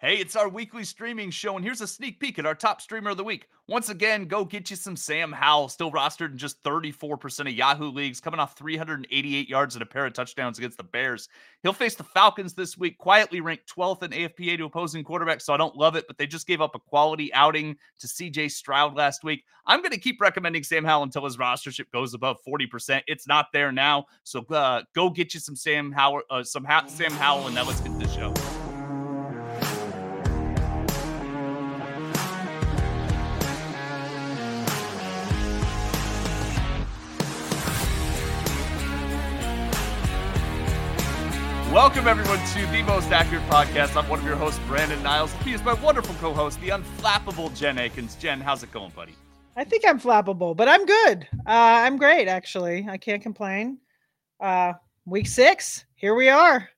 Hey, it's our weekly streaming show, and here's a sneak peek at our top streamer of the week. Once again, go get you some Sam Howell, still rostered in just 34% of Yahoo leagues, coming off 388 yards and a pair of touchdowns against the Bears. He'll face the Falcons this week, quietly ranked 12th in AFPA to opposing quarterbacks, so I don't love it, but they just gave up a quality outing to CJ Stroud last week. I'm going to keep recommending Sam Howell until his rostership goes above 40%. It's not there now, so uh, go get you some Sam Howell, uh, some ha- Sam Howell, and now let's get to the show. Welcome, everyone, to the most accurate podcast. I'm one of your hosts, Brandon Niles. He is my wonderful co host, the unflappable Jen Eakins. Jen, how's it going, buddy? I think I'm flappable, but I'm good. Uh, I'm great, actually. I can't complain. Uh, week six, here we are.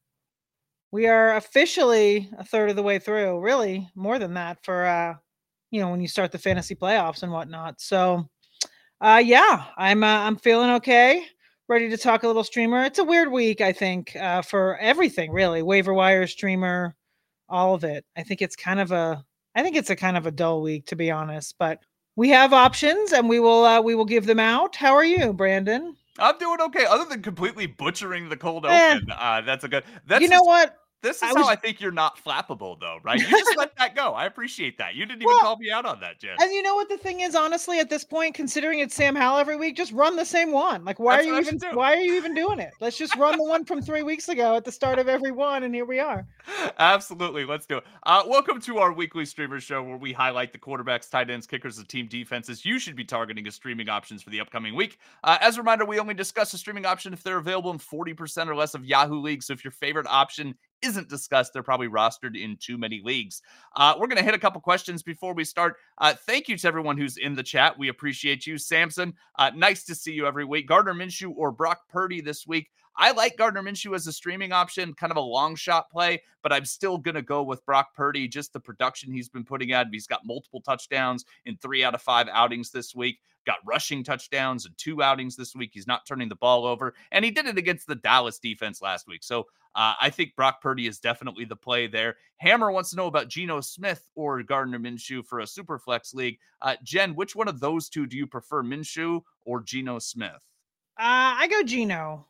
We are officially a third of the way through, really more than that for, uh, you know, when you start the fantasy playoffs and whatnot. So, uh, yeah, I'm, uh, I'm feeling okay ready to talk a little streamer. It's a weird week, I think, uh, for everything really. Waiver wire streamer, all of it. I think it's kind of a, I think it's a kind of a dull week to be honest. But we have options, and we will uh, we will give them out. How are you, Brandon? I'm doing okay. Other than completely butchering the cold eh. open, uh, that's a good. That's you know what? This is I was, how I think you're not flappable, though, right? You just let that go. I appreciate that. You didn't even well, call me out on that, Jen. And you know what the thing is, honestly, at this point, considering it's Sam Howell every week, just run the same one. Like, why That's are you even why are you even doing it? Let's just run the one from three weeks ago at the start of every one, and here we are. Absolutely, let's do it. Uh, welcome to our weekly streamer show where we highlight the quarterbacks, tight ends, kickers, and team defenses you should be targeting as streaming options for the upcoming week. Uh, as a reminder, we only discuss a streaming option if they're available in 40% or less of Yahoo leagues. So if your favorite option isn't discussed. They're probably rostered in too many leagues. Uh, we're going to hit a couple questions before we start. Uh, thank you to everyone who's in the chat. We appreciate you. Samson, uh, nice to see you every week. Gardner Minshew or Brock Purdy this week. I like Gardner Minshew as a streaming option, kind of a long shot play, but I'm still going to go with Brock Purdy, just the production he's been putting out. He's got multiple touchdowns in three out of five outings this week, got rushing touchdowns and two outings this week. He's not turning the ball over, and he did it against the Dallas defense last week. So uh, I think Brock Purdy is definitely the play there. Hammer wants to know about Geno Smith or Gardner Minshew for a super flex league. Uh, Jen, which one of those two do you prefer, Minshew or Geno Smith? Uh, I go Geno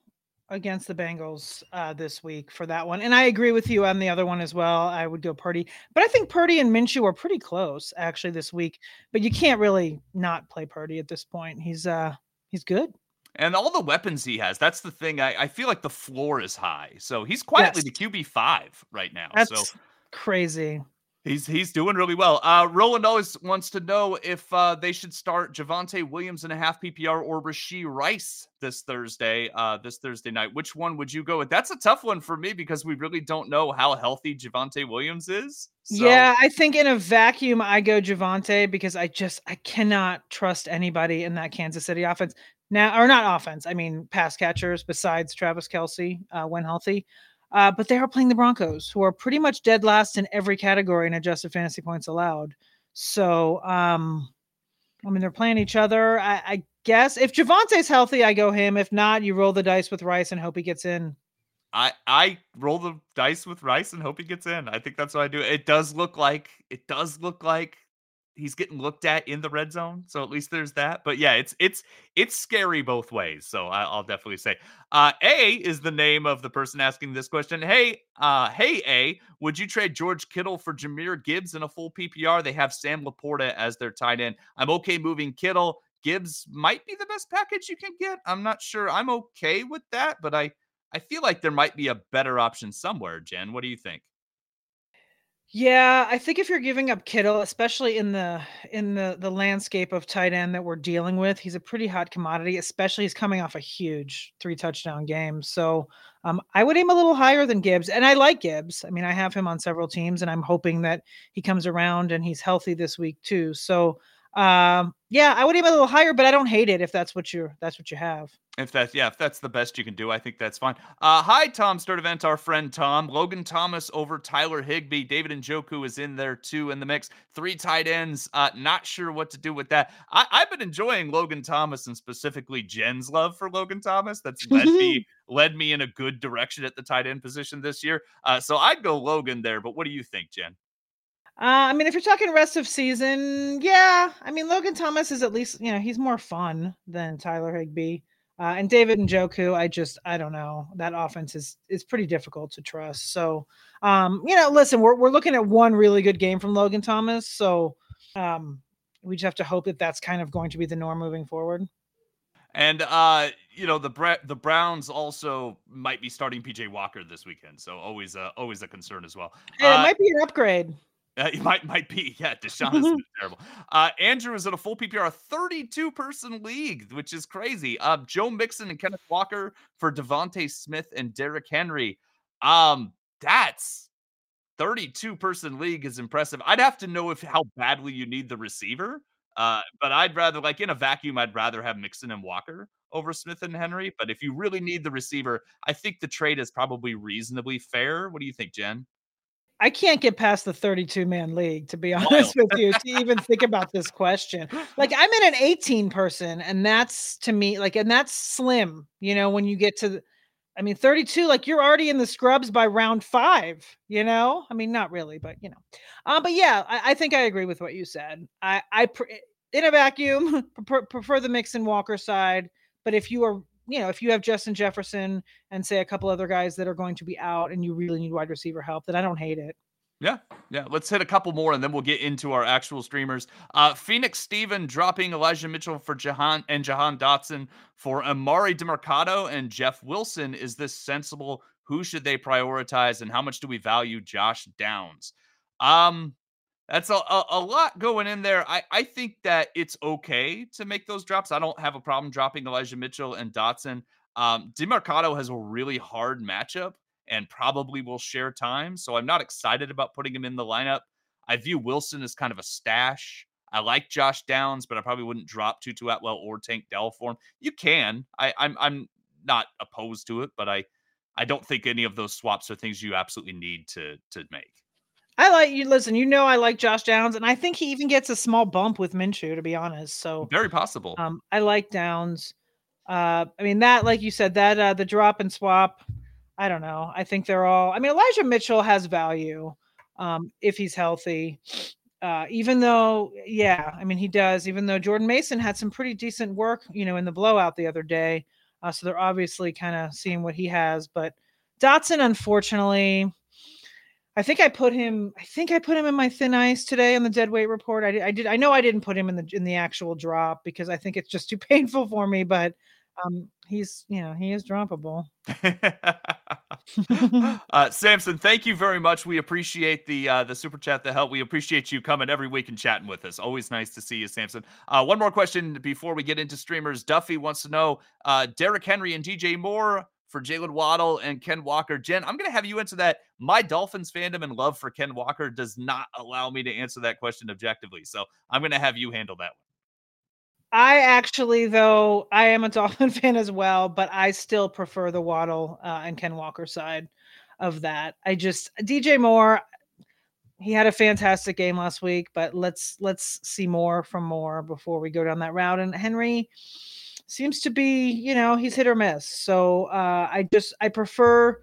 against the Bengals uh, this week for that one. And I agree with you on the other one as well. I would go Purdy, but I think Purdy and Minshew are pretty close actually this week. But you can't really not play Purdy at this point. He's uh he's good. And all the weapons he has, that's the thing. I, I feel like the floor is high. So he's quietly yes. the QB five right now. That's so crazy. He's he's doing really well. Uh, Roland always wants to know if uh, they should start Javonte Williams in a half PPR or Rashee Rice this Thursday, uh, this Thursday night. Which one would you go with? That's a tough one for me because we really don't know how healthy Javonte Williams is. So. Yeah, I think in a vacuum, I go Javonte because I just I cannot trust anybody in that Kansas City offense now, or not offense. I mean, pass catchers besides Travis Kelce uh, when healthy. Uh, but they are playing the Broncos, who are pretty much dead last in every category in adjusted fantasy points allowed. So, um, I mean, they're playing each other. I, I guess if Javonte's healthy, I go him. If not, you roll the dice with Rice and hope he gets in. I I roll the dice with Rice and hope he gets in. I think that's what I do. It does look like it does look like he's getting looked at in the red zone. So at least there's that. But yeah, it's it's it's scary both ways. So I, will definitely say, uh, A is the name of the person asking this question. Hey, uh, hey A, would you trade George Kittle for Jahmyr Gibbs in a full PPR? They have Sam LaPorta as their tight end. I'm okay moving Kittle. Gibbs might be the best package you can get. I'm not sure. I'm okay with that, but I I feel like there might be a better option somewhere. Jen, what do you think? Yeah, I think if you're giving up Kittle, especially in the in the the landscape of tight end that we're dealing with, he's a pretty hot commodity. Especially he's coming off a huge three touchdown game, so um, I would aim a little higher than Gibbs, and I like Gibbs. I mean, I have him on several teams, and I'm hoping that he comes around and he's healthy this week too. So um, yeah, I would aim a little higher, but I don't hate it if that's what you're that's what you have. If that's yeah, if that's the best you can do, I think that's fine. Uh, hi, Tom Sturdivant, our friend Tom. Logan Thomas over Tyler Higbee. David Njoku is in there too in the mix. Three tight ends. Uh, not sure what to do with that. I I, have been enjoying Logan Thomas and specifically Jen's love for Logan Thomas. That's led me led me in a good direction at the tight end position this year. Uh, so I'd go Logan there. But what do you think, Jen? Uh, I mean, if you're talking rest of season, yeah. I mean, Logan Thomas is at least, you know, he's more fun than Tyler Higbee. Uh, and David Njoku, I just, I don't know. That offense is is pretty difficult to trust. So, um, you know, listen, we're we're looking at one really good game from Logan Thomas. So, um, we just have to hope that that's kind of going to be the norm moving forward. And uh, you know the Bra- the Browns also might be starting PJ Walker this weekend, so always uh, always a concern as well. Hey, it uh, might be an upgrade. Uh, it might might be yeah. Deshaun is terrible. Uh, Andrew is in a full PPR, a 32 person league, which is crazy. Uh, Joe Mixon and Kenneth Walker for DeVonta Smith and Derrick Henry. Um, that's 32 person league is impressive. I'd have to know if how badly you need the receiver. Uh, but I'd rather like in a vacuum, I'd rather have Mixon and Walker over Smith and Henry. But if you really need the receiver, I think the trade is probably reasonably fair. What do you think, Jen? I can't get past the 32 man league, to be honest with you, to even think about this question. Like, I'm in an 18 person, and that's to me, like, and that's slim, you know, when you get to, I mean, 32, like, you're already in the scrubs by round five, you know? I mean, not really, but, you know. Uh, but yeah, I, I think I agree with what you said. I, I, in a vacuum, prefer, prefer the Mixon Walker side. But if you are you know, if you have Justin Jefferson and say a couple other guys that are going to be out and you really need wide receiver help, then I don't hate it. Yeah, yeah. Let's hit a couple more and then we'll get into our actual streamers. Uh, Phoenix Steven dropping Elijah Mitchell for Jahan and Jahan Dotson for Emari Demercado and Jeff Wilson. Is this sensible? Who should they prioritize and how much do we value Josh Downs? Um, that's a, a, a, lot going in there. I, I think that it's okay to make those drops. I don't have a problem dropping Elijah Mitchell and Dotson. Um, has a really hard matchup and probably will share time. So I'm not excited about putting him in the lineup. I view Wilson as kind of a stash. I like Josh Downs, but I probably wouldn't drop Tutu Atwell or Tank Dell for him. You can. I, I'm I'm not opposed to it, but I I don't think any of those swaps are things you absolutely need to to make. I like you. Listen, you know I like Josh Downs, and I think he even gets a small bump with Minshew, to be honest. So very possible. Um, I like Downs. Uh, I mean that, like you said, that uh, the drop and swap. I don't know. I think they're all. I mean, Elijah Mitchell has value um, if he's healthy. Uh, even though, yeah, I mean he does. Even though Jordan Mason had some pretty decent work, you know, in the blowout the other day, uh, so they're obviously kind of seeing what he has. But Dotson, unfortunately, I think I put him. I think I put him in my thin ice today on the dead weight report. I. I did. I know I didn't put him in the in the actual drop because I think it's just too painful for me. But um, he's you know he is droppable. uh, Samson, thank you very much. We appreciate the uh, the super chat, the help. We appreciate you coming every week and chatting with us. Always nice to see you, Samson. Uh, one more question before we get into streamers. Duffy wants to know: uh, Derrick Henry and DJ Moore for Jaylen Waddle and Ken Walker. Jen, I'm going to have you answer that. My Dolphins fandom and love for Ken Walker does not allow me to answer that question objectively. So I'm going to have you handle that one. I actually, though, I am a Dolphin fan as well, but I still prefer the Waddle uh, and Ken Walker side of that. I just DJ Moore, he had a fantastic game last week, but let's let's see more from Moore before we go down that route. And Henry, seems to be, you know, he's hit or miss. So uh, I just I prefer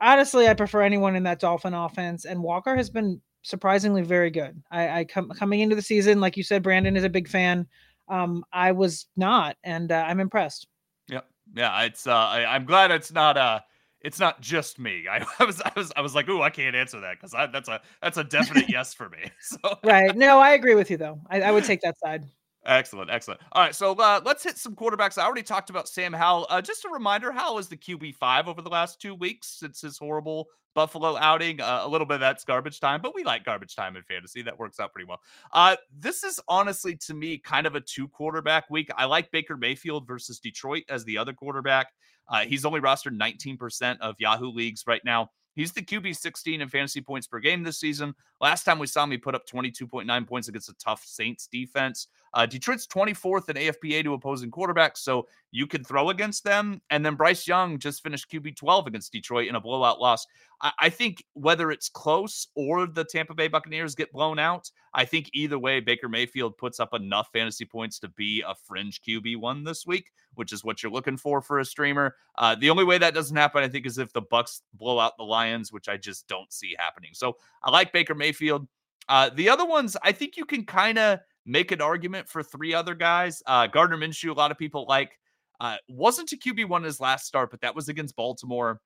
honestly, I prefer anyone in that Dolphin offense. And Walker has been surprisingly very good. I, I come coming into the season, like you said, Brandon is a big fan. Um, I was not, and uh, I'm impressed. Yep. Yeah, it's uh, I, am glad it's not uh it's not just me. I, I, was I was I was like, ooh, I can't answer that because that's a that's a definite yes for me. So right. No, I agree with you though. I, I would take that side. Excellent, excellent. All right, so uh, let's hit some quarterbacks. I already talked about Sam Howell. Uh, just a reminder, Howell is the QB five over the last two weeks since his horrible Buffalo outing. Uh, a little bit of that's garbage time, but we like garbage time in fantasy. That works out pretty well. Uh, this is honestly, to me, kind of a two quarterback week. I like Baker Mayfield versus Detroit as the other quarterback. Uh, he's only rostered 19% of Yahoo leagues right now. He's the QB 16 in fantasy points per game this season. Last time we saw him, he put up 22.9 points against a tough Saints defense. Uh, Detroit's 24th in AFPA to opposing quarterbacks, so you can throw against them. And then Bryce Young just finished QB 12 against Detroit in a blowout loss. I, I think whether it's close or the Tampa Bay Buccaneers get blown out, I think either way, Baker Mayfield puts up enough fantasy points to be a fringe QB one this week, which is what you're looking for for a streamer. Uh, the only way that doesn't happen, I think, is if the Bucs blow out the Lions, which I just don't see happening. So I like Baker Mayfield. Uh, the other ones, I think you can kind of make an argument for three other guys. Uh, Gardner Minshew, a lot of people like, uh, wasn't a QB1 his last start, but that was against Baltimore.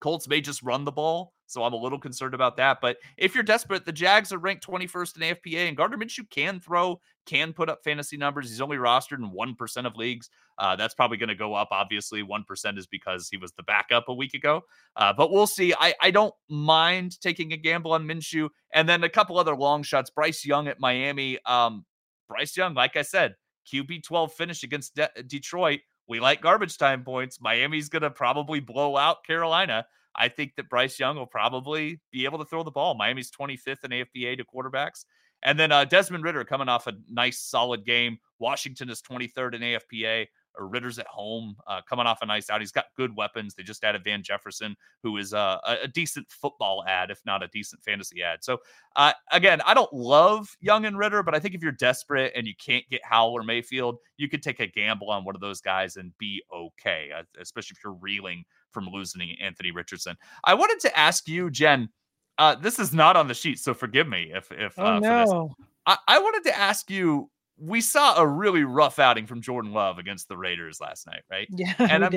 Colts may just run the ball, so I'm a little concerned about that. But if you're desperate, the Jags are ranked 21st in AFPA, and Gardner Minshew can throw, can put up fantasy numbers. He's only rostered in 1% of leagues. Uh, that's probably going to go up, obviously. 1% is because he was the backup a week ago. Uh, but we'll see. I, I don't mind taking a gamble on Minshew. And then a couple other long shots. Bryce Young at Miami. Um, Bryce Young, like I said, QB 12 finish against De- Detroit we like garbage time points. Miami's going to probably blow out Carolina. I think that Bryce Young will probably be able to throw the ball. Miami's 25th in AFPA to quarterbacks. And then uh, Desmond Ridder coming off a nice, solid game. Washington is 23rd in AFPA or Ridder's at home, uh, coming off a nice out. He's got good weapons. They just added Van Jefferson, who is uh, a, a decent football ad, if not a decent fantasy ad. So, uh, again, I don't love Young and Ridder, but I think if you're desperate and you can't get Howell or Mayfield, you could take a gamble on one of those guys and be okay, uh, especially if you're reeling from losing Anthony Richardson. I wanted to ask you, Jen. Uh, this is not on the sheet, so forgive me if if oh, no. I, I wanted to ask you we saw a really rough outing from Jordan Love against the Raiders last night, right? Yeah, and I'm.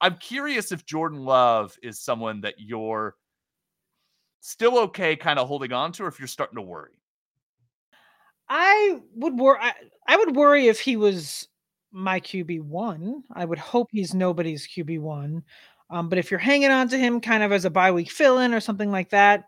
I'm curious if Jordan Love is someone that you're still okay kind of holding on to or if you're starting to worry. I would worry I, I would worry if he was my QB1. I would hope he's nobody's QB1. Um, but if you're hanging on to him kind of as a bye week fill in or something like that,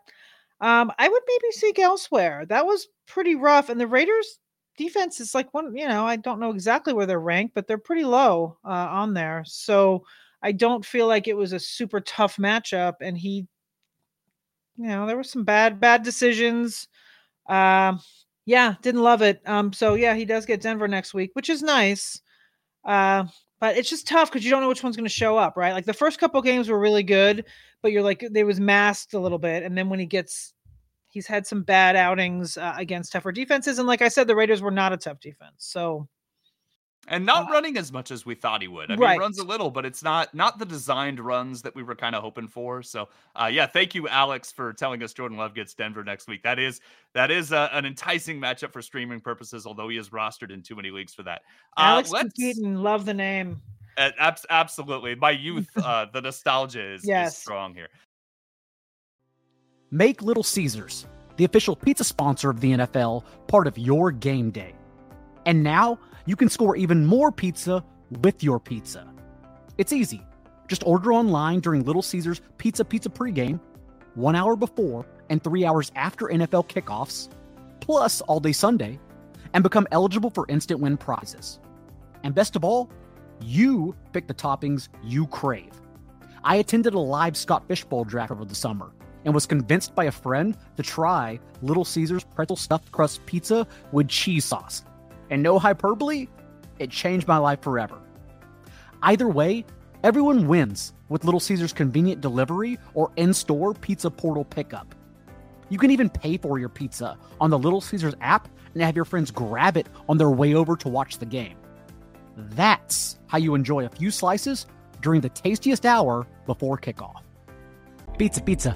um, I would maybe seek elsewhere. That was pretty rough. And the Raiders defense is like one, you know, I don't know exactly where they're ranked, but they're pretty low uh, on there. So I don't feel like it was a super tough matchup. And he, you know, there were some bad, bad decisions. Um, yeah, didn't love it. Um, so yeah, he does get Denver next week, which is nice. Uh, but it's just tough because you don't know which one's going to show up, right? Like the first couple games were really good, but you're like they was masked a little bit, and then when he gets He's had some bad outings uh, against tougher defenses, and like I said, the Raiders were not a tough defense. So, and not uh, running as much as we thought he would. I mean, he runs a little, but it's not not the designed runs that we were kind of hoping for. So, uh, yeah, thank you, Alex, for telling us Jordan Love gets Denver next week. That is that is uh, an enticing matchup for streaming purposes, although he is rostered in too many leagues for that. Uh, Alex Keaton, love the name. absolutely, my youth, uh, the nostalgia is, yes. is strong here. Make Little Caesars, the official pizza sponsor of the NFL, part of your game day. And now you can score even more pizza with your pizza. It's easy. Just order online during Little Caesars Pizza Pizza pregame, one hour before and three hours after NFL kickoffs, plus all day Sunday, and become eligible for instant win prizes. And best of all, you pick the toppings you crave. I attended a live Scott Fishbowl draft over the summer and was convinced by a friend to try Little Caesars pretzel stuffed crust pizza with cheese sauce. And no hyperbole, it changed my life forever. Either way, everyone wins with Little Caesars convenient delivery or in store pizza portal pickup. You can even pay for your pizza on the Little Caesars app and have your friends grab it on their way over to watch the game. That's how you enjoy a few slices during the tastiest hour before kickoff. Pizza, pizza.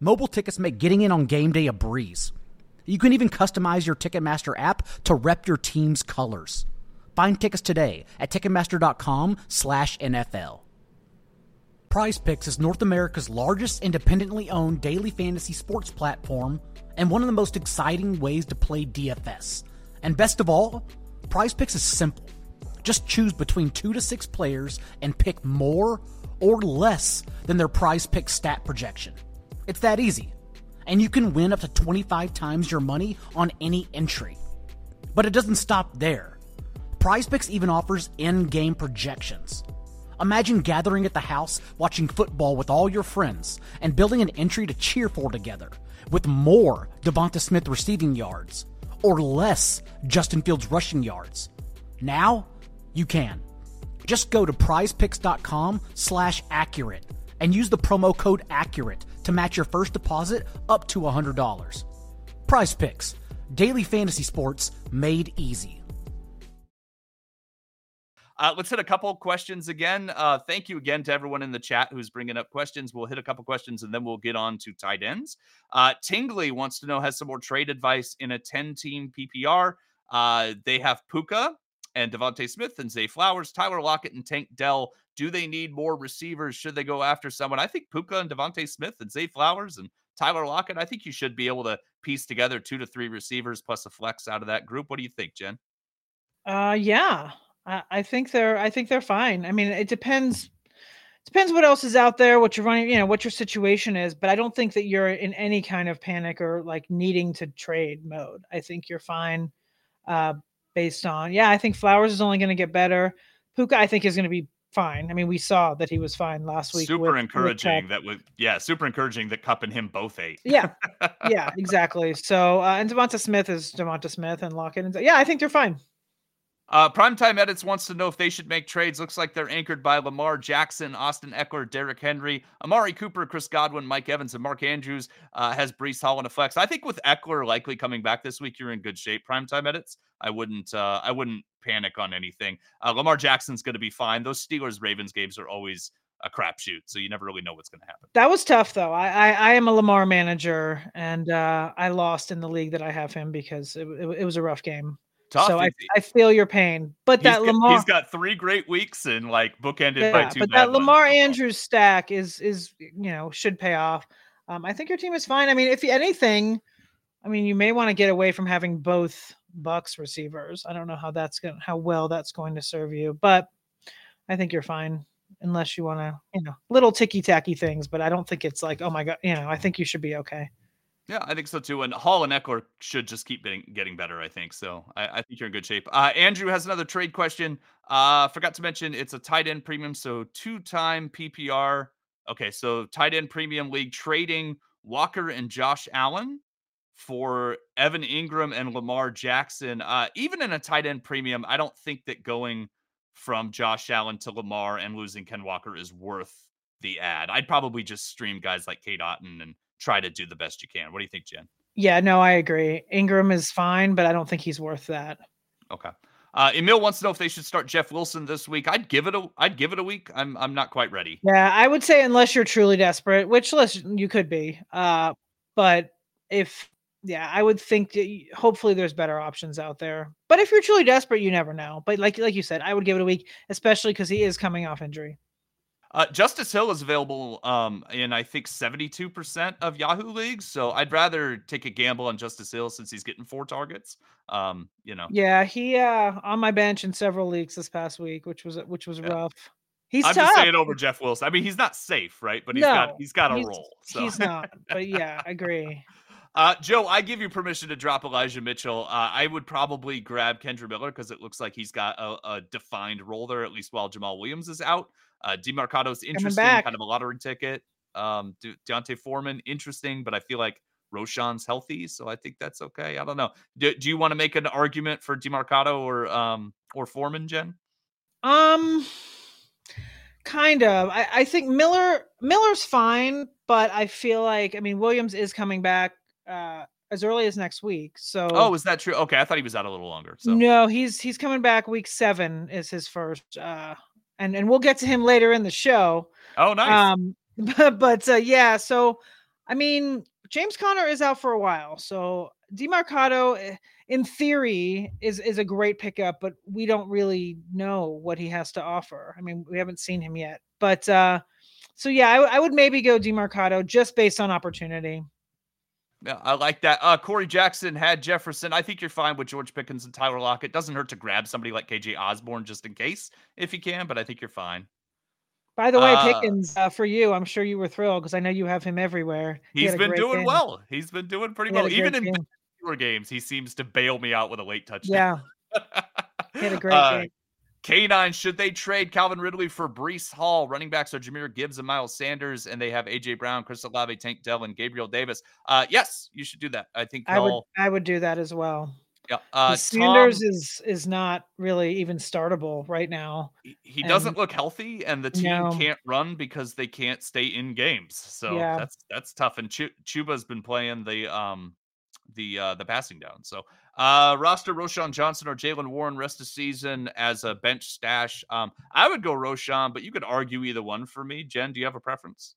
Mobile tickets make getting in on game day a breeze. You can even customize your Ticketmaster app to rep your team's colors. Find tickets today at ticketmaster.com/nfl. Prize Picks is North America's largest independently owned daily fantasy sports platform and one of the most exciting ways to play DFS. And best of all, Prize Picks is simple. Just choose between 2 to 6 players and pick more or less than their Prize Pick stat projection. It's that easy. And you can win up to 25 times your money on any entry. But it doesn't stop there. PrizePicks even offers in game projections. Imagine gathering at the house, watching football with all your friends, and building an entry to cheer for together, with more Devonta Smith receiving yards, or less Justin Fields rushing yards. Now, you can. Just go to prizepicks.com slash accurate and use the promo code accurate to match your first deposit up to $100. Prize Picks, daily fantasy sports made easy. Uh, let's hit a couple questions again. Uh, thank you again to everyone in the chat who's bringing up questions. We'll hit a couple questions and then we'll get on to tight ends. Uh, Tingley wants to know has some more trade advice in a 10 team PPR. Uh, they have Puka and DeVonta Smith and Zay Flowers, Tyler Lockett and Tank Dell. Do they need more receivers? Should they go after someone? I think Puka and DeVonta Smith and Zay Flowers and Tyler Lockett. I think you should be able to piece together two to three receivers plus a flex out of that group. What do you think, Jen? Uh, yeah, I, I think they're I think they're fine. I mean, it depends depends what else is out there, what you're running, you know, what your situation is. But I don't think that you're in any kind of panic or like needing to trade mode. I think you're fine. Uh, based on yeah, I think Flowers is only going to get better. Puka, I think, is going to be fine. I mean, we saw that he was fine last week. Super with, encouraging with that was yeah, super encouraging that Kupp and him both ate. Yeah, yeah, exactly. So uh, and Devonta Smith is Devonta Smith and Lockett. And yeah, I think they're fine. Uh, Primetime Edits wants to know if they should make trades. Looks like they're anchored by Lamar Jackson, Austin Ekeler, Derrick Henry, Amari Cooper, Chris Godwin, Mike Evans, and Mark Andrews. Uh, has Breece Hall in a flex. I think with Eckler likely coming back this week, you're in good shape. Primetime Edits. I wouldn't. Uh, I wouldn't panic on anything. Uh, Lamar Jackson's going to be fine. Those Steelers Ravens games are always a crapshoot, so you never really know what's going to happen. That was tough, though. I, I, I am a Lamar manager, and uh, I lost in the league that I have him because it, it, it was a rough game. Tough. So I, I feel your pain, but that he's, Lamar he's got three great weeks and like bookended yeah, by two. but that ones. Lamar Andrews stack is is you know should pay off. Um, I think your team is fine. I mean, if anything, I mean, you may want to get away from having both Bucs receivers. I don't know how that's going, how well that's going to serve you, but I think you're fine unless you want to, you know, little ticky tacky things. But I don't think it's like, oh my god, you know, I think you should be okay. Yeah, I think so too. And Hall and Ekeler should just keep getting, getting better, I think. So I, I think you're in good shape. Uh, Andrew has another trade question. Uh, forgot to mention it's a tight end premium. So two time PPR. Okay. So tight end premium league trading Walker and Josh Allen for Evan Engram and Lamar Jackson. Uh, even in a tight end premium, I don't think that going from Josh Allen to Lamar and losing Ken Walker is worth the ad. I'd probably just stream guys like Cade Otton and try to do the best you can. What do you think, Jen? Yeah, no, I agree. Engram is fine, but I don't think he's worth that. Okay. Uh, Emil wants to know if they should start Jeff Wilson this week. I'd give it a I'd give it a week. I'm I'm not quite ready. Yeah, I would say unless you're truly desperate, which listen you could be. Uh, but if yeah, I would think hopefully there's better options out there. But if you're truly desperate, you never know. But like like you said, I would give it a week, especially because he is coming off injury. Uh, Justice Hill is available um, in I think 72% of Yahoo leagues. So I'd rather take a gamble on Justice Hill since he's getting four targets. Um, you know, Yeah, he uh on my bench in several leagues this past week, which was which was Yeah. rough. He's I'm tough. just saying over Jeff Wilson. I mean, he's not safe, right? But he's got he's got a he's- role. So. He's not. But yeah, I agree. Uh, Joe, I give you permission to drop Elijah Mitchell. Uh, I would probably grab Kendre Miller because it looks like he's got a, a defined role there, at least while Jamaal Williams is out. Uh, Demercado's interesting, kind of a lottery ticket. Um, De- D'Onta Foreman, interesting, but I feel like Roschon's healthy, so I think that's okay. I don't know. Do, do you want to make an argument for Demarcado or um or Foreman, Jen? Um kind of. I, I think Miller Miller's fine, but I feel like I mean Williams is coming back uh as early as next week. So Oh, is that true? Okay, I thought he was out a little longer. So no, he's he's coming back week seven is his first uh and and we'll get to him later in the show. oh, nice. Um but, but uh, yeah, so I mean James Conner is out for a while. So Demercado eh, in theory is is a great pickup, but we don't really know what he has to offer. I mean, we haven't seen him yet. But uh so yeah, I would maybe go Demercado just based on opportunity. Yeah, I like that. Uh, Corey Jackson had Jefferson. I think you're fine with George Pickens and Tyler Lockett. Doesn't hurt to grab somebody like KJ Osborn just in case if you can, but I think you're fine. By the way, Uh, Pickens, uh, for you, I'm sure you were thrilled because I know you have him everywhere. He He's been doing game. well. He's been doing pretty well. Even in game. fewer games, he seems to bail me out with a late touchdown. Yeah, he had a great Uh, game. K9, should they trade Calvin Ridley for Breece Hall? Running backs are Jahmyr Gibbs and Miles Sanders, and they have AJ Brown, Chris Olave, Tank Dell, and Gabriel Davis. Uh, yes, you should do that. I think I would I would do that as well. Yeah, uh, Sanders Tom, is is not really even startable right now. He, doesn't look healthy, and the team no. can't run because they can't stay in games. So yeah. that's that's tough. And Ch- Chuba's been playing the um the uh the passing down. So uh, roster Roschon Johnson or Jaylen Warren rest of season as a bench stash. Um, I would go Roschon, but you could argue either one for me. Jen, do you have a preference?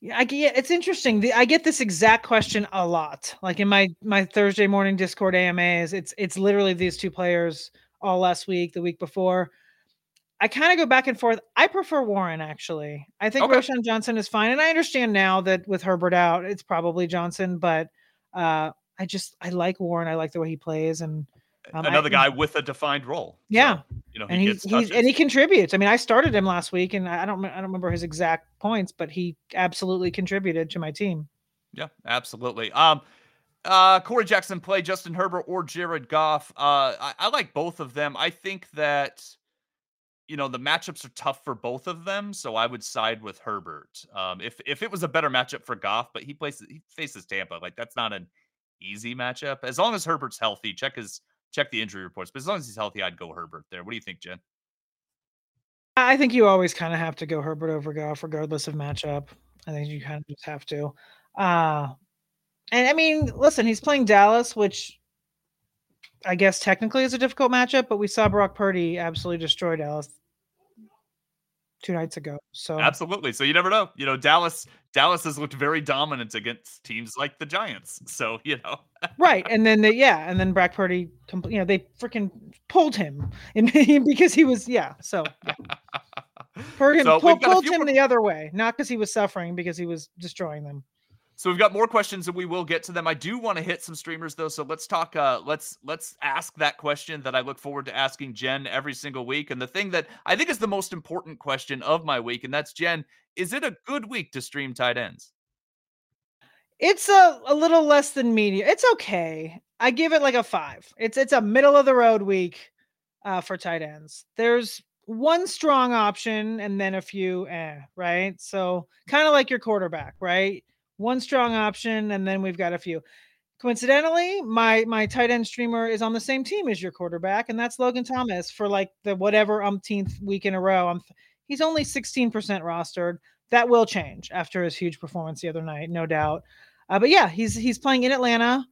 Yeah, I get it's interesting. The, I get this exact question a lot. Like in my my Thursday morning Discord AMAs, it's it's literally these two players all last week, the week before. I kind of go back and forth. I prefer Warren actually. I think okay. Roschon Johnson is fine, and I understand now that with Herbert out, it's probably Johnson, but uh, I just I like Warren. I like the way he plays, and um, another I, guy with a defined role. Yeah, so, you know, he and he's, he's and he contributes. I mean, I started him last week, and I don't I don't remember his exact points, but he absolutely contributed to my team. Yeah, absolutely. Um, uh, Corey Jackson play Justin Herbert or Jared Goff. Uh, I, I like both of them. I think that you know the matchups are tough for both of them, so I would side with Herbert. Um, if if it was a better matchup for Goff, but he plays he faces Tampa, like that's not an easy matchup. As long as Herbert's healthy, check his check the injury reports. But as long as he's healthy, I'd go Herbert there. What do you think, Jen? I think you always kind of have to go Herbert over Goff, regardless of matchup. I think you kind of just have to. Uh, and I mean, listen, he's playing Dallas, which I guess technically is a difficult matchup, but we saw Brock Purdy absolutely destroy Dallas two nights ago. So absolutely. So you never know. You know, Dallas Dallas has looked very dominant against teams like the Giants. So you know, right? And then they, yeah, and then Brock Purdy, you know, they freaking pulled him in, because he was yeah. So yeah. Purdy so pulled, pulled him more... the other way, not because he was suffering, because he was destroying them. So we've got more questions and we will get to them. I do want to hit some streamers though. So let's talk uh let's let's ask that question that I look forward to asking Jen every single week. And the thing that I think is the most important question of my week, and that's Jen, is it a good week to stream tight ends? It's a, a little less than medium. It's okay. I give it like a five. It's it's a middle of the road week uh, for tight ends. There's one strong option and then a few eh, right? So kind of like your quarterback, right? One strong option, and then we've got a few. Coincidentally, my my tight end streamer is on the same team as your quarterback, and that's Logan Thomas for like the whatever umpteenth week in a row. I'm he's only 16% rostered. That will change after his huge performance the other night, no doubt. Uh, but yeah, he's he's playing in Atlanta.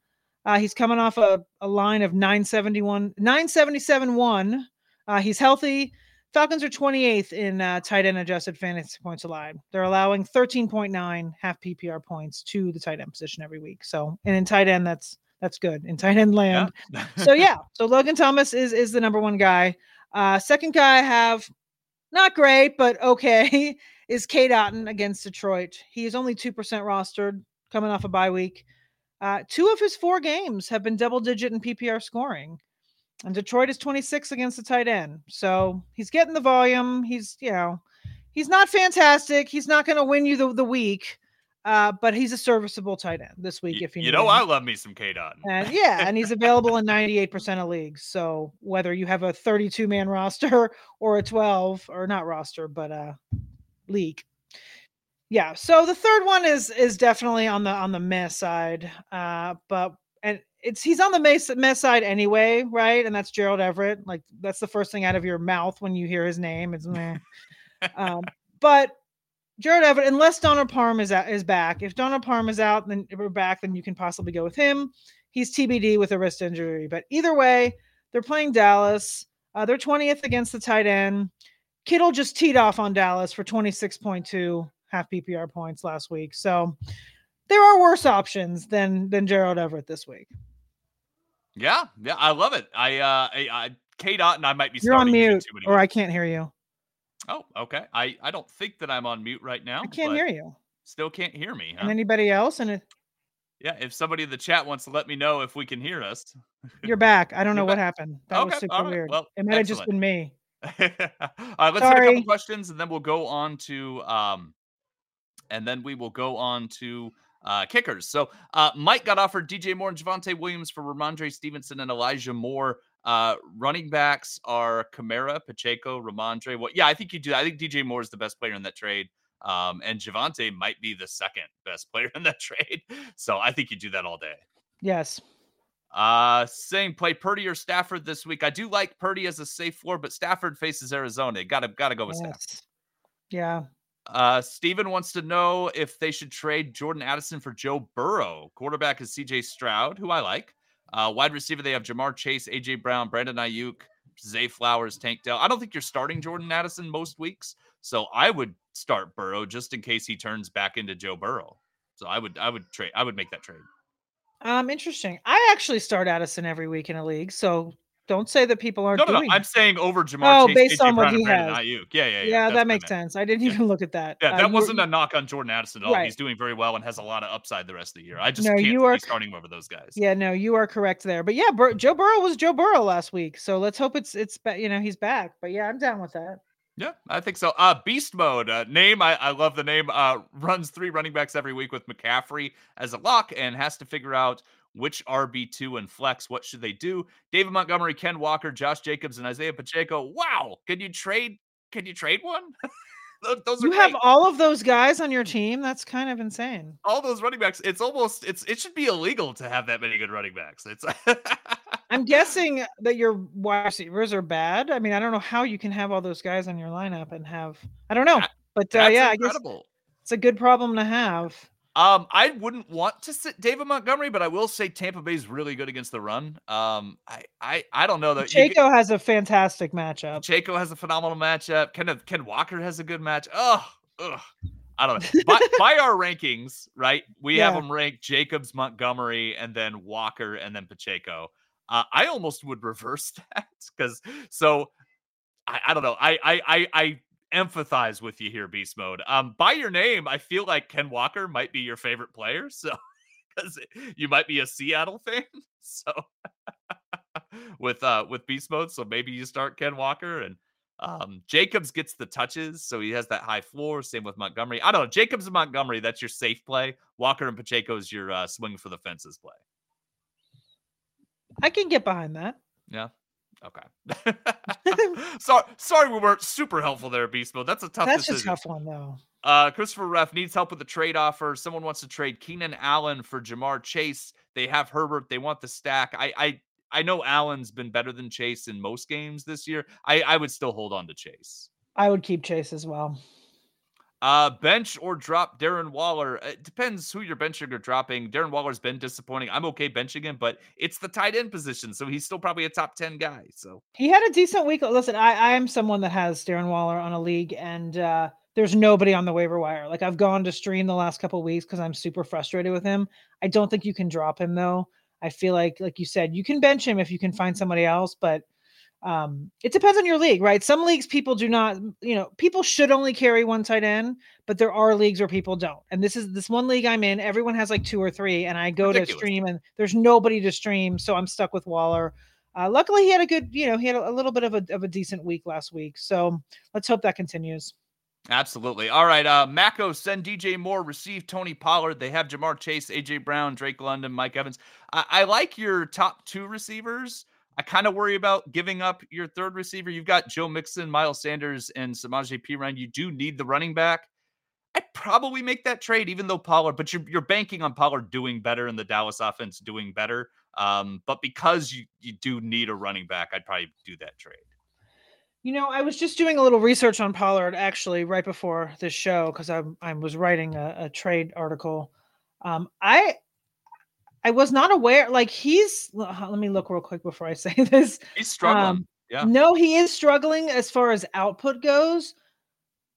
Uh, he's coming off a, a line of 971, 977 1. Uh, he's healthy. Falcons are 28th in uh, tight end adjusted fantasy points allowed. They're allowing 13.9 half PPR points to the tight end position every week. So, and in tight end, that's that's good in tight end land. Yeah. so yeah, so Logan Thomas is is the number one guy. Uh, second guy I have, not great, but okay, is Cade Otton against Detroit. He is only two percent rostered, coming off a bye week. Uh, two of his four games have been double digit in PPR scoring. And Detroit is 26 against the tight end. So he's getting the volume. He's, you know, he's not fantastic. He's not going to win you the, the week. Uh, but he's a serviceable tight end this week. If you, you know, him. I love me some K Dot. And yeah, and he's available in 98% of leagues. So whether you have a 32 man roster or a 12 or not roster, but a league. Yeah. So the third one is is definitely on the on the mess side. Uh, but and it's he's on the mess, mess side anyway, right? And that's Gerald Everett. Like that's the first thing out of your mouth when you hear his name. It's meh. um, but Gerald Everett, unless Donald Parham is out, is back. If Donald Parham is out, then we're back, then you can possibly go with him. He's TBD with a wrist injury. But either way, they're playing Dallas. Uh, they're 20th against the tight end. Kittle just teed off on Dallas for 26.2 half PPR points last week. So there are worse options than than Gerald Everett this week. Yeah, yeah, I love it. I uh I, I K dot and I might be You're on mute or I can't hear you. Oh, okay. I I don't think that I'm on mute right now. I can't hear you. Still can't hear me. Huh? And anybody else? And it... yeah, if somebody in the chat wants to let me know if we can hear us. You're back. I don't know what happened. That okay. was super right. weird. Well, it might have just been me. All right, let's Sorry. hit a couple questions and then we'll go on to um and then we will go on to uh, kickers. So uh, Mike got offered DJ Moore and Javonte Williams for Rhamondre Stevenson and Elijah Moore. Uh, running backs are Kamara, Pacheco, Rhamondre. Well, yeah, I think you do. I think DJ Moore is the best player in that trade. Um, and Javonte might be the second best player in that trade. So I think you do that all day. Yes. Uh, saying play Purdy or Stafford this week. I do like Purdy as a safe floor, but Stafford faces Arizona. Gotta gotta go with yes. Stafford. Yeah. Uh, Steven wants to know if they should trade Jordan Addison for Joe Burrow. Quarterback is CJ Stroud, who I like. Uh, wide receiver, they have Ja'Marr Chase, AJ Brown, Brandon Aiyuk, Zay Flowers, Tank Dell. I don't think you're starting Jordan Addison most weeks, so I would start Burrow just in case he turns back into Joe Burrow. So I would I would trade I would make that trade. Um, interesting. I actually start Addison every week in a league, so don't say that people aren't. No, no, no. I'm saying over Ja'Marr. Oh, Chase, based AJ on what Brown he has. Aiyuk. Yeah, yeah, yeah. Yeah, that makes sense. I didn't yeah. even look at that. Yeah, that uh, wasn't a knock on Jordan Addison at all. Right. He's doing very well and has a lot of upside the rest of the year. I just no, you are starting over those guys. Yeah, no, you are correct there. But yeah, Bur- Joe Burrow was Joe Burrow last week, so let's hope it's it's you know he's back. But yeah, I'm down with that. Yeah, I think so. Uh, Beast Mode uh, name. I, I love the name. Uh, runs three running backs every week with McCaffrey as a lock and has to figure out which RB2 and flex, what should they do? David Montgomery, Ken Walker, Josh Jacobs, and Isiah Pacheco. Wow. Can you trade? Can you trade one? those you great. have all of those guys on your team. That's kind of insane. All those running backs. It's almost it's it should be illegal to have that many good running backs. It's I'm guessing that your wide receivers are bad. I mean, I don't know how you can have all those guys on your lineup and have I don't know. But uh, yeah, incredible. I guess it's a good problem to have. Um, I wouldn't want to sit David Montgomery, but I will say Tampa Bay is really good against the run. Um, I I, I don't know that Chaco has a fantastic matchup. Chaco has a phenomenal matchup. Ken Ken Walker has a good match. Oh, ugh. I don't know. by, by, our rankings, right? We yeah. have them ranked Jacobs, Montgomery, and then Walker, and then Pacheco. Uh, I almost would reverse that because so I, I don't know. I I I I empathize with you here, Beast Mode. Um, by your name, I feel like Ken Walker might be your favorite player, so because you might be a Seattle fan. So with uh with Beast Mode, so maybe you start Ken Walker and um Jacobs gets the touches, so he has that high floor. Same with Montgomery. I don't know. Jacobs and Montgomery, that's your safe play. Walker and Pacheco is your uh, swing for the fences play. I can get behind that. Yeah. Okay. sorry, sorry, we weren't super helpful there, Beast Mode. That's a tough. That's decision. a tough one, though. Uh, Christopher Ref needs help with the trade offer. Someone wants to trade Keenan Allen for Ja'Marr Chase. They have Herbert. They want the stack. I, I, I know Allen's been better than Chase in most games this year. I, I would still hold on to Chase. I would keep Chase as well. Uh, bench or drop Darren Waller. It depends who you're benching or dropping. Darren Waller's been disappointing. I'm okay benching him, but it's the tight end position, so he's still probably a top ten guy. So he had a decent week. Listen, I, I am someone that has Darren Waller on a league, and uh, there's nobody on the waiver wire. Like I've gone to stream the last couple weeks because I'm super frustrated with him. I don't think you can drop him though. I feel like, like you said, you can bench him if you can find somebody else, but um, it depends on your league, right? Some leagues people do not, you know, people should only carry one tight end, but there are leagues where people don't. And this is this one league I'm in, everyone has like two or three, and I go Ridiculous. to stream and there's nobody to stream, so I'm stuck with Waller. Uh, luckily, he had a good, you know, he had a, a little bit of a, of a decent week last week. So let's hope that continues. Absolutely. All right. Uh, Mako, send DJ Moore, receive Tony Pollard. They have Ja'Marr Chase, AJ Brown, Drake London, Mike Evans. I, I like your top two receivers. I kind of worry about giving up your third receiver. You've got Joe Mixon, Miles Sanders, and Samaje Perine. You do need the running back. I'd probably make that trade, even though Pollard, but you're, you're banking on Pollard doing better and the Dallas offense doing better. Um, but because you, you do need a running back, I'd probably do that trade. You know, I was just doing a little research on Pollard actually right before this show because I, I was writing a, a trade article. Um, I I was not aware. Like he's. Let me look real quick before I say this. He's struggling. Um, yeah. No, he is struggling as far as output goes,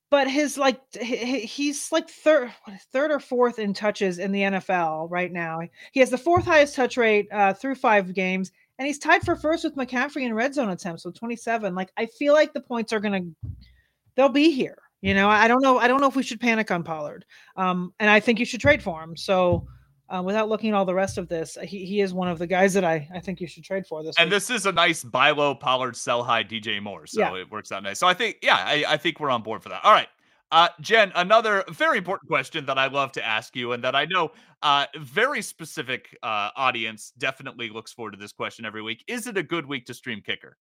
but his like he's like third, third or fourth in touches in the NFL right now. He has the fourth highest touch rate uh, through five games, and he's tied for first with McCaffrey in red zone attempts with 27. Like I feel like the points are gonna, they'll be here. You know, I don't know. I don't know if we should panic on Pollard. Um, and I think you should trade for him. So uh, without looking at all the rest of this, he, he is one of the guys that I, I think you should trade for this. And week. this is a nice buy low Pollard, sell high DJ Moore. So yeah. it works out nice. So I think, yeah, I, I think we're on board for that. All right. Uh, Jen, another very important question that I love to ask you, and that I know uh, very specific uh, audience definitely looks forward to this question every week. Is it a good week to stream kicker?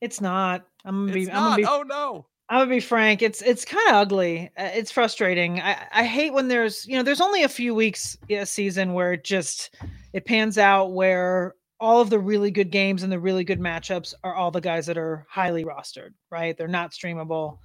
It's not. I'm gonna be. I'm gonna not. be. Oh no. I'm gonna be frank. It's it's kind of ugly. Uh, It's frustrating. I I hate when there's you know there's only a few weeks a season where it just it pans out where all of the really good games and the really good matchups are all the guys that are highly rostered. Right? They're not streamable.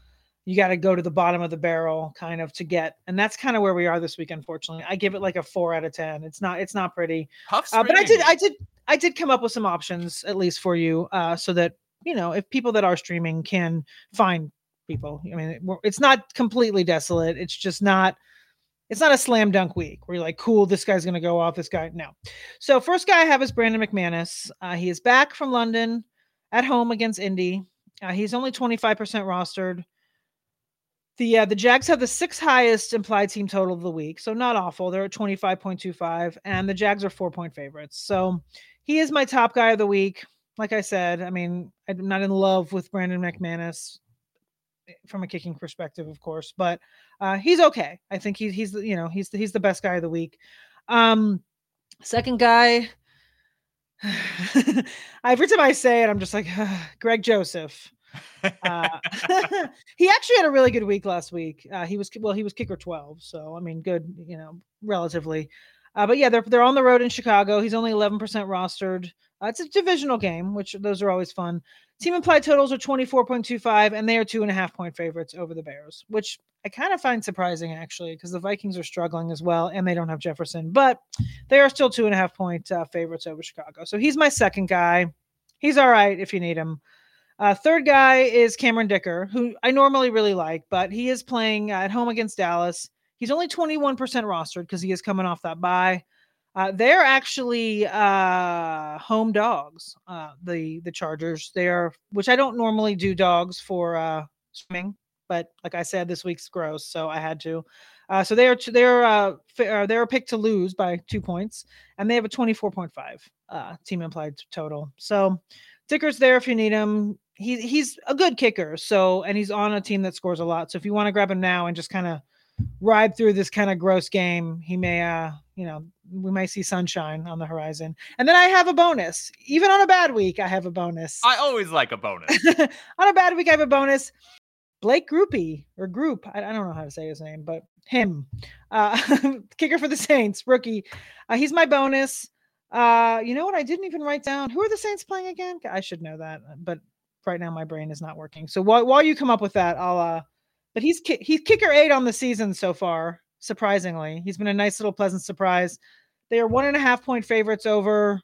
You got to go to the bottom of the barrel kind of to get, and that's kind of where we are this week. Unfortunately, I give it like a four out of ten. It's not it's not pretty. Uh, but I did. I did, I did come up with some options at least for you, uh, so that you know if people that are streaming can find people. I mean, it's not completely desolate. It's just not. It's not a slam dunk week where you're like, cool, this guy's going to go off. This guy, no. So first guy I have is Brandon McManus. Uh, he is back from London, at home against Indy. Uh, he's only 25% rostered. The uh, the Jags have the sixth highest implied team total of the week, so not awful. They're at 25.25, and the Jags are four point favorites. So he is my top guy of the week. Like I said, I mean, I'm not in love with Brandon McManus from a kicking perspective, of course, but uh, he's okay. I think he's he's you know he's he's the best guy of the week. Um, second guy, every time I say it, I'm just like Greg Joseph. Uh, he actually had a really good week last week. Uh, he was well, he was kicker 12, so I mean, good, you know, relatively. Uh, but yeah, they're they're on the road in Chicago. He's only 11% rostered. Uh, it's a divisional game, which those are always fun. Team implied totals are 24.25, and they are two and a half point favorites over the Bears, which I kind of find surprising actually, because the Vikings are struggling as well, and they don't have Jefferson, but they are still two and a half point uh, favorites over Chicago. So he's my second guy. He's all right if you need him. Uh, third guy is Cameron Dicker, who I normally really like, but he is playing at home against Dallas. He's only 21% rostered because he is coming off that bye. Uh, they're actually uh, home dogs. Uh, the the Chargers. They are, which I don't normally do dogs for uh, swimming, but like I said, this week's gross, so I had to. Uh, so they are they're uh, they're picked to lose by two points, and they have a 24.5 uh, team implied total. So Dicker's there if you need him. He he's a good kicker. So and he's on a team that scores a lot. So if you want to grab him now and just kind of ride through this kind of gross game, he may uh you know we may see sunshine on the horizon. And then I have a bonus. Even on a bad week, I have a bonus. I always like a bonus. on a bad week, I have a bonus. Blake Grupe or Group, I, I don't know how to say his name, but him, uh, kicker for the Saints, rookie. Uh, he's my bonus. Uh, you know what? I didn't even write down who are the Saints playing again. I should know that, but right now my brain is not working. So while while you come up with that, I'll. uh But he's ki- he's kicker eight on the season so far. Surprisingly, he's been a nice little pleasant surprise. They are one and a half point favorites over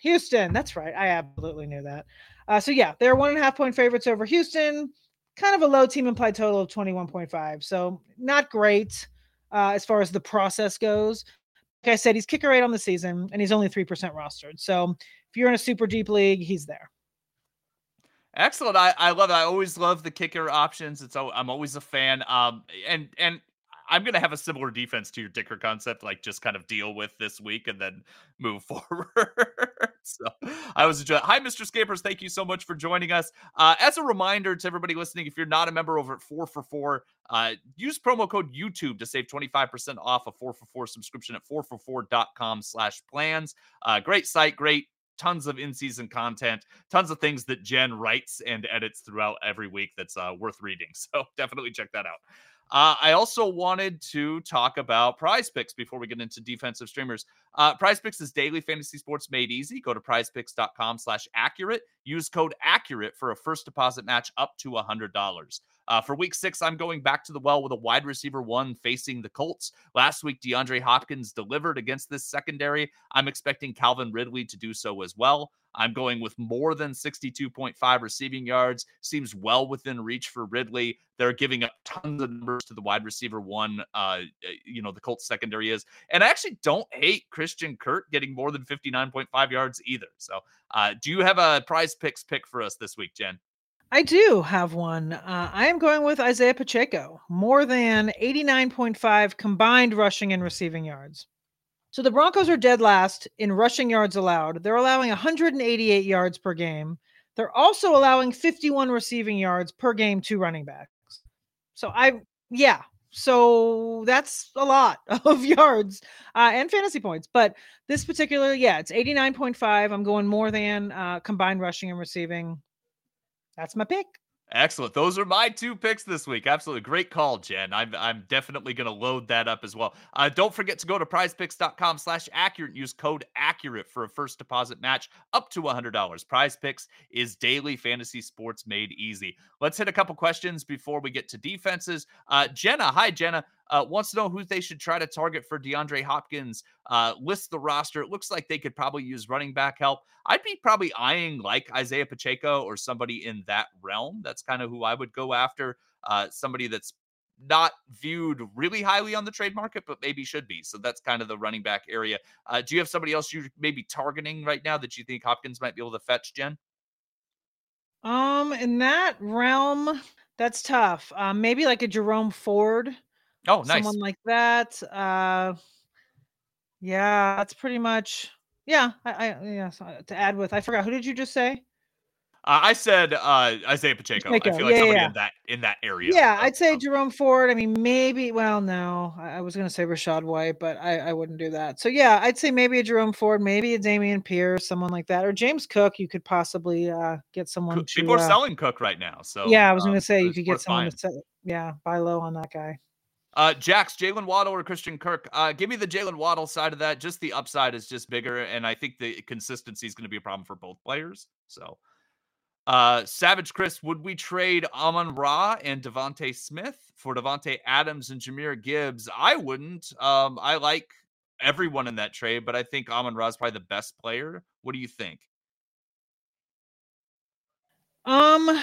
Houston. That's right. I absolutely knew that. Uh, so yeah, they're one and a half point favorites over Houston. Kind of a low team implied total of 21.5. So not great uh, as far as the process goes. Like I said, he's kicker eight on the season and he's only 3% rostered. So if you're in a super deep league, he's there. Excellent. I, I love it. I always love the kicker options. It's I'm always a fan. Um and and I'm gonna have a similar defense to your Dicker concept, like just kind of deal with this week and then move forward. so I was enjoying. Hi, Mr. Scapers. Thank you so much for joining us. Uh, as a reminder to everybody listening, if you're not a member over at four for four, uh, use promo code YouTube to save 25% off a four for four subscription at 4for4.com slash plans. Uh, great site, great tons of in-season content, tons of things that Jen writes and edits throughout every week that's uh, worth reading. So definitely check that out. Uh, I also wanted to talk about Prize Picks before we get into defensive streamers. Uh, Prize Picks is daily fantasy sports made easy. Go to prizepicks.com slash accurate. Use code accurate for a first deposit match up to $100. Uh, for week six, I'm going back to the well with a wide receiver one facing the Colts. Last week, DeAndre Hopkins delivered against this secondary. I'm expecting Calvin Ridley to do so as well. I'm going with more than 62.5 receiving yards. Seems well within reach for Ridley. They're giving up tons of numbers to the wide receiver one. Uh, you know, the Colts secondary is. And I actually don't hate Christian Kirk getting more than 59.5 yards either. So, uh, do you have a prize picks pick for us this week, Jen? I do have one. Uh, I am going with Isiah Pacheco, more than 89.5 combined rushing and receiving yards. So the Broncos are dead last in rushing yards allowed. They're allowing 188 yards per game. They're also allowing 51 receiving yards per game to running backs. So I, yeah. So that's a lot of yards uh, and fantasy points. But this particular, yeah, it's 89.5. I'm going more than uh, combined rushing and receiving. That's my pick. Excellent. Those are my two picks this week. Absolutely. Great call, Jen. I'm, I'm definitely going to load that up as well. Uh, don't forget to go to prizepicks.com slash accurate use code accurate for a first deposit match up to $100. Prize Picks is daily fantasy sports made easy. Let's hit a couple questions before we get to defenses. Uh, Jenna, hi, Jenna uh, wants to know who they should try to target for DeAndre Hopkins. Uh, lists the roster. It looks like they could probably use running back help. I'd be probably eyeing like Isiah Pacheco or somebody in that realm. That's kind of who I would go after. Uh, somebody that's not viewed really highly on the trade market, but maybe should be. So that's kind of the running back area. Uh, do you have somebody else you may be targeting right now that you think Hopkins might be able to fetch, Jen? Um, in that realm, that's tough. Um, maybe like a Jerome Ford. Oh, nice. Someone like that. Uh, yeah, that's pretty much. Yeah, I, I yeah. So uh, to add with, I forgot. Who did you just say? Uh, I said uh, Isiah Pacheco. Pacheco. I feel like yeah, somebody yeah. in that in that area. Yeah, I'd say Jerome Ford. I mean, maybe. Well, no, I, I was going to say Rachaad White, but I, I wouldn't do that. So yeah, I'd say maybe a Jerome Ford, maybe a Dameon Pierce, someone like that, or James Cook. You could possibly uh, get someone. Cook, to, people are uh, selling Cook right now, so yeah, I was um, going to say you could get someone fine. to sell. Yeah, buy low on that guy. Uh, Jax, Jaylen Waddle or Christian Kirk? Uh, give me the Jaylen Waddle side of that. Just the upside is just bigger, and I think the consistency is going to be a problem for both players. So, uh, Savage Chris, would we trade Amon Ra and DeVonta Smith for Davante Adams and Jahmyr Gibbs? I wouldn't. Um, I like everyone in that trade, but I think Amon Ra is probably the best player. What do you think? Um,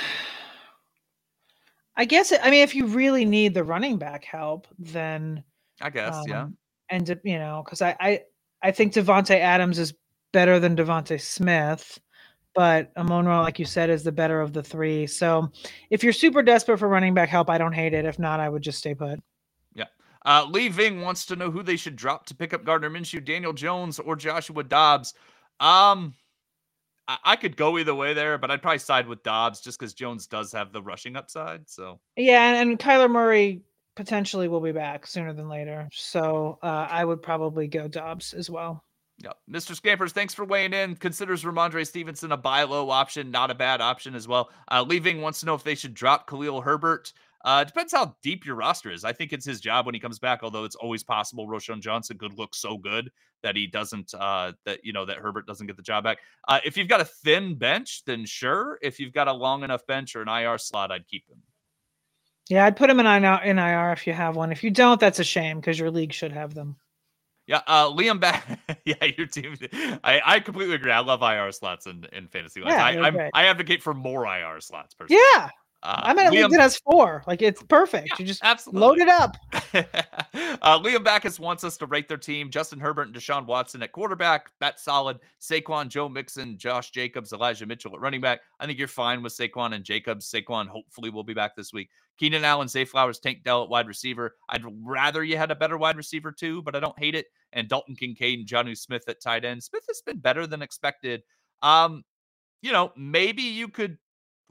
I guess I mean if you really need the running back help, then I guess um, yeah. And you know, because I, I I think Davante Adams is better than DeVonta Smith, but Amon-Ra, like you said, is the better of the three. So if you're super desperate for running back help, I don't hate it. If not, I would just stay put. Yeah. Uh, Lee Ving wants to know who they should drop to pick up Gardner Minshew, Daniel Jones, or Joshua Dobbs. Um, I, could go either way there, but I'd probably side with Dobbs just because Jones does have the rushing upside. So yeah, and, and Kyler Murray potentially will be back sooner than later. So uh, I would probably go Dobbs as well. Yeah. Mr. Scampers, thanks for weighing in. Considers Rhamondre Stevenson a buy low option, not a bad option as well. Uh, leaving wants to know if they should drop Khalil Herbert. Uh, depends how deep your roster is. I think it's his job when he comes back, although it's always possible Roschon Johnson could look so good that he doesn't, uh, that, you know, that Herbert doesn't get the job back. Uh, if you've got a thin bench, then sure. If you've got a long enough bench or an IR slot, I'd keep him. Yeah, I'd put him in IR if you have one. If you don't, that's a shame because your league should have them. Yeah, uh, Liam back. yeah, your team. I, I completely agree. I love IR slots in, in fantasy. Yeah, I, I advocate for more IR slots. Personally. Yeah, uh, I'm in a Liam, that has four. Like it's perfect. Yeah, you just absolutely. load it up. uh, Liam Backus wants us to rate their team. Justin Herbert and Deshaun Watson at quarterback. That's solid. Saquon, Joe Mixon, Josh Jacobs, Elijah Mitchell at running back. I think you're fine with Saquon and Jacobs. Saquon hopefully will be back this week. Keenan Allen, Zay Flowers, Tank Dell at wide receiver. I'd rather you had a better wide receiver too, but I don't hate it. And Dalton Kincaid and Jonnu Smith at tight end. Smith has been better than expected. Um, you know, maybe you could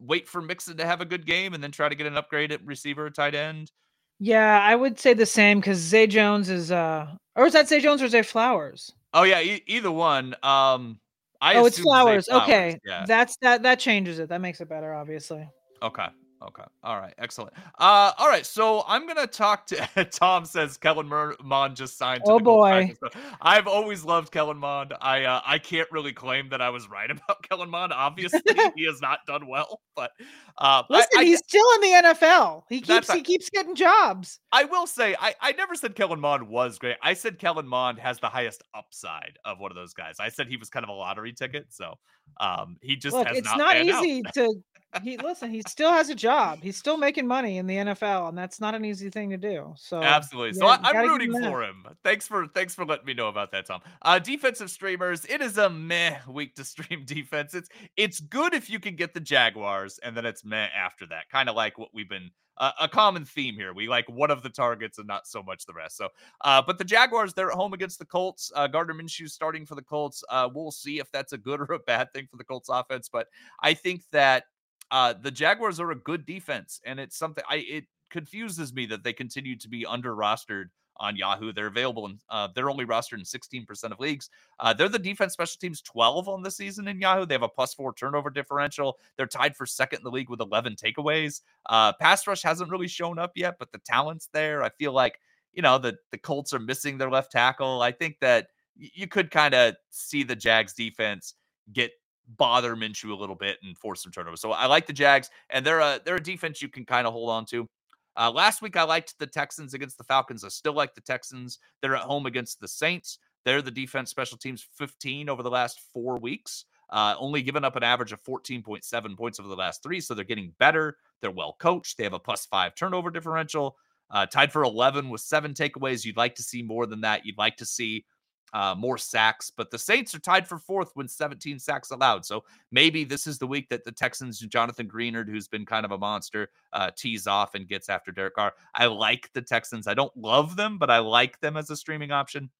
wait for Mixon to have a good game and then try to get an upgrade at receiver tight end? Yeah, I would say the same because Zay Jones is uh or is that Zay Jones or Zay Flowers? Oh yeah, e- either one. Um I Oh, it's Flowers. Flowers. Okay. Yeah. That's that that changes it. That makes it better, obviously. Okay. Okay. All right. Excellent. Uh, all right. So I'm gonna talk to Tom. Says Kellen Mond just signed. oh boy. I've always loved Kellen Mond. I uh, I can't really claim that I was right about Kellen Mond. Obviously, he has not done well. But uh, listen, I, I, he's still in the NFL. He keeps he keeps getting jobs. I will say, I I never said Kellen Mond was great. I said Kellen Mond has the highest upside of one of those guys. I said he was kind of a lottery ticket. So um, he just Look, it's not, not easy to he listen, he still has a job. He's still making money in the NFL, and that's not an easy thing to do. So absolutely. So I, am rooting for him. Thanks for thanks for letting me know about that, Tom. Uh, defensive streamers. It is a meh week to stream defense. It's it's good if you can get the Jaguars, and then it's meh after that. Kind of like what we've been uh, a common theme here. We like one of the targets and not so much the rest. So, uh, but the Jaguars, they're at home against the Colts. Uh, Gardner Minshew starting for the Colts. Uh, we'll see if that's a good or a bad thing for the Colts offense. But I think that uh, the Jaguars are a good defense, and it's something I it confuses me that they continue to be under rostered on Yahoo. They're available and uh, they're only rostered in 16% of leagues. Uh, they're the defense special teams 12 on the season in Yahoo. They have a plus four turnover differential. They're tied for second in the league with 11 takeaways. Uh, pass rush hasn't really shown up yet, but the talent's there. I feel like, you know, the, the Colts are missing their left tackle. I think that you could kind of see the Jags defense get bother Minshew a little bit and force some turnovers. So I like the Jags, and they're a they're a defense you can kind of hold on to. Uh, last week, I liked the Texans against the Falcons. I still like the Texans. They're at home against the Saints. They're the defense special teams 15 over the last four weeks, uh, only given up an average of 14.7 points over the last three. So they're getting better. They're well coached. They have a plus five turnover differential, uh, tied for 11 with seven takeaways. You'd like to see more than that. You'd like to see uh, more sacks, but the Saints are tied for fourth when 17 sacks allowed. So maybe this is the week that the Texans, Jonathan Greenard, who's been kind of a monster, uh, tees off and gets after Derek Carr. I like the Texans. I don't love them, but I like them as a streaming option.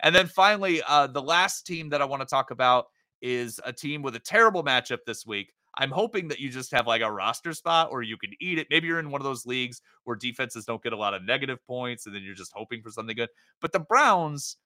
And then finally, uh, the last team that I want to talk about is a team with a terrible matchup this week. I'm hoping that you just have like a roster spot or you can eat it. Maybe you're in one of those leagues where defenses don't get a lot of negative points and then you're just hoping for something good. But the Browns,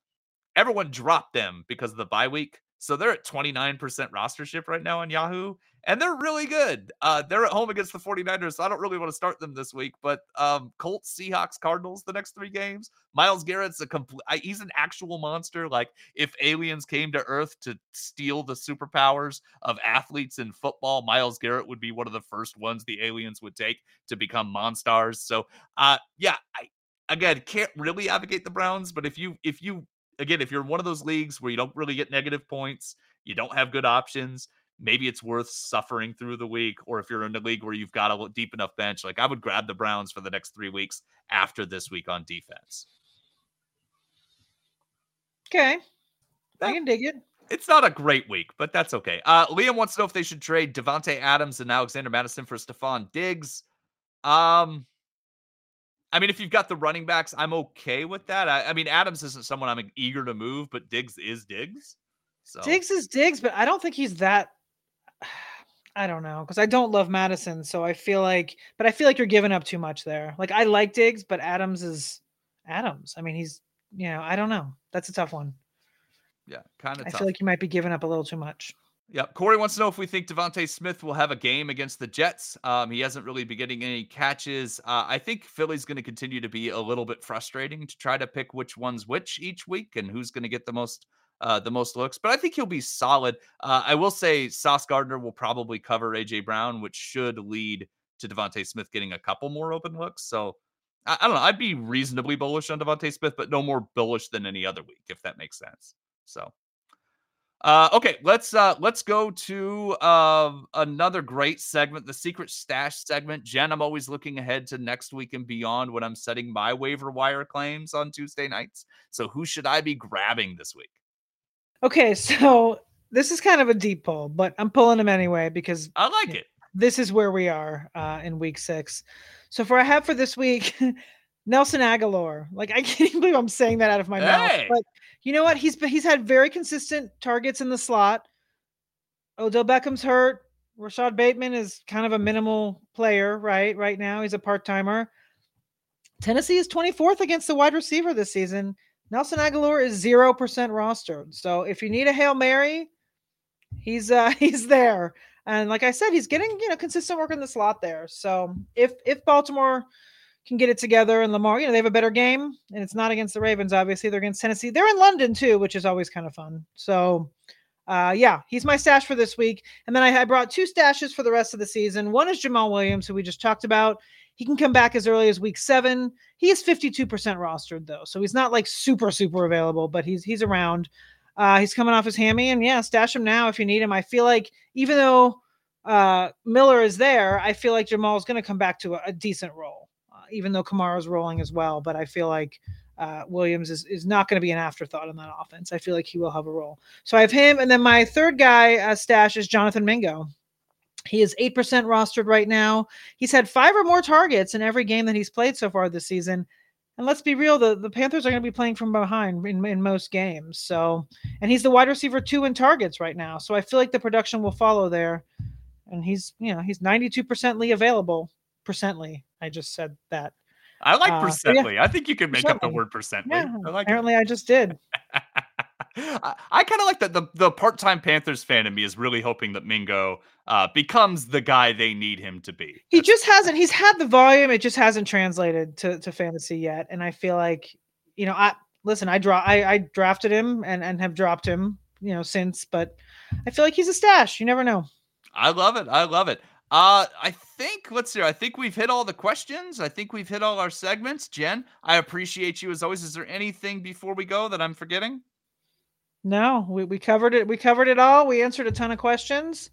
everyone dropped them because of the bye week. So they're at 29% rostership right now on Yahoo, and they're really good. Uh, they're at home against the 49ers, so I don't really want to start them this week. But um, Colts, Seahawks, Cardinals, the next three games. Myles Garrett's a complete, he's an actual monster. Like if aliens came to Earth to steal the superpowers of athletes in football, Myles Garrett would be one of the first ones the aliens would take to become monsters. So, uh, yeah, I, again can't really advocate the Browns, but if you if you again, if you're in one of those leagues where you don't really get negative points, you don't have good options, maybe it's worth suffering through the week. Or if you're in a league where you've got a deep enough bench, like I would grab the Browns for the next three weeks after this week on defense. Okay. I can dig it. It's not a great week, but that's okay. Uh, Liam wants to know if they should trade Davante Adams and Alexander Mattison for Stefon Diggs. Um, I mean, if you've got the running backs, I'm okay with that. I, I, mean, Adams isn't someone I'm eager to move, but Diggs is Diggs. So Diggs is Diggs, but I don't think he's that. I don't know because I don't love Mattison, so I feel like, but I feel like you're giving up too much there. Like I like Diggs, but Adams is Adams. I mean, he's you know, I don't know. That's a tough one. Yeah, kind of. I feel like you might be giving up a little too much. Yeah, Corey wants to know if we think DeVonta Smith will have a game against the Jets. Um, he hasn't really been getting any catches. Uh, I think Philly's going to continue to be a little bit frustrating to try to pick which one's which each week and who's going to get the most uh, the most looks. But I think he'll be solid. Uh, I will say Sauce Gardner will probably cover AJ Brown, which should lead to DeVonta Smith getting a couple more open looks. So I, I don't know. I'd be reasonably bullish on DeVonta Smith, but no more bullish than any other week, if that makes sense. So. Uh, okay, let's uh, let's go to uh, another great segment, the secret stash segment. Jen, I'm always looking ahead to next week and beyond when I'm setting my waiver wire claims on Tuesday nights. So, who should I be grabbing this week? Okay, so this is kind of a deep pull, but I'm pulling them anyway because I like it. This is where we are uh, in week six. So, for I have for this week, Nelson Agholor. Like I can't even believe I'm saying that out of my hey. mouth. But you know what? He's he's had very consistent targets in the slot. Odell Beckham's hurt. Rashod Bateman is kind of a minimal player, right? Right now, he's a part timer. Tennessee is 24th against the wide receiver this season. Nelson Agholor is zero percent rostered. So if you need a hail mary, he's uh he's there. And like I said, he's getting you know consistent work in the slot there. So if if Baltimore can get it together. And Lamar, you know, they have a better game, and it's not against the Ravens. Obviously, they're against Tennessee. They're in London too, which is always kind of fun. So, uh, yeah, he's my stash for this week. And then I, I brought two stashes for the rest of the season. One is Jamaal Williams, who we just talked about. He can come back as early as week seven. He is 52% rostered though, so he's not like super super available, but he's he's around. Uh, he's coming off his hammy, and yeah, stash him now if you need him. I feel like even though uh, Miller is there, I feel like Jamaal is going to come back to a, a decent role even though Kamara's rolling as well. But I feel like uh, Williams is, is not going to be an afterthought in that offense. I feel like he will have a role. So I have him. And then my third guy uh, stash is Jonathan Mingo. He is 8% rostered right now. He's had five or more targets in every game that he's played so far this season. And let's be real, the, the Panthers are going to be playing from behind in, in most games. So, and he's the wide receiver two in targets right now. So I feel like the production will follow there. And he's, you know, he's 92%ly available percently I just said that. I like Uh, percently. yeah. I think you can make up the word percently. Yeah, I like it. apparently I just did. I, I kind of like that. The, the part time Panthers fan in me is really hoping that Mingo uh, becomes the guy they need him to be. He That's- just hasn't. He's had the volume. It just hasn't translated to, to fantasy yet. And I feel like, you know, I listen. I draw. I, I drafted him and and have dropped him. You know, since. But I feel like he's a stash. You never know. I love it. I love it. Uh, I think let's see. I think we've hit all the questions. I think we've hit all our segments. Jen, I appreciate you as always. Is there anything before we go that I'm forgetting? No, we, we covered it. We covered it all. We answered a ton of questions.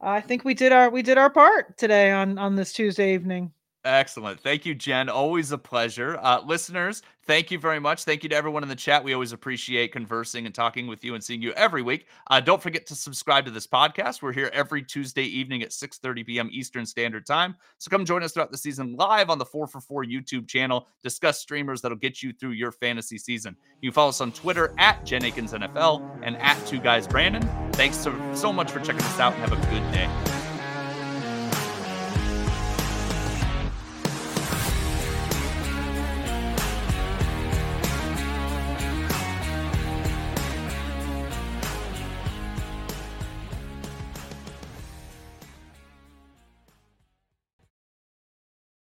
I think we did our we did our part today on on this Tuesday evening. Excellent. Thank you, Jen. Always a pleasure. Uh, listeners, thank you very much. Thank you to everyone in the chat. We always appreciate conversing and talking with you and seeing you every week. Uh, don't forget to subscribe to this podcast. We're here every Tuesday evening at 6.30 p.m. Eastern Standard Time. So come join us throughout the season live on the 4 for 4 YouTube channel. Discuss streamers that'll get you through your fantasy season. You can follow us on Twitter at Jen Eakins NFL and at Two Guys Brandon. Thanks so, so much for checking us out and have a good day.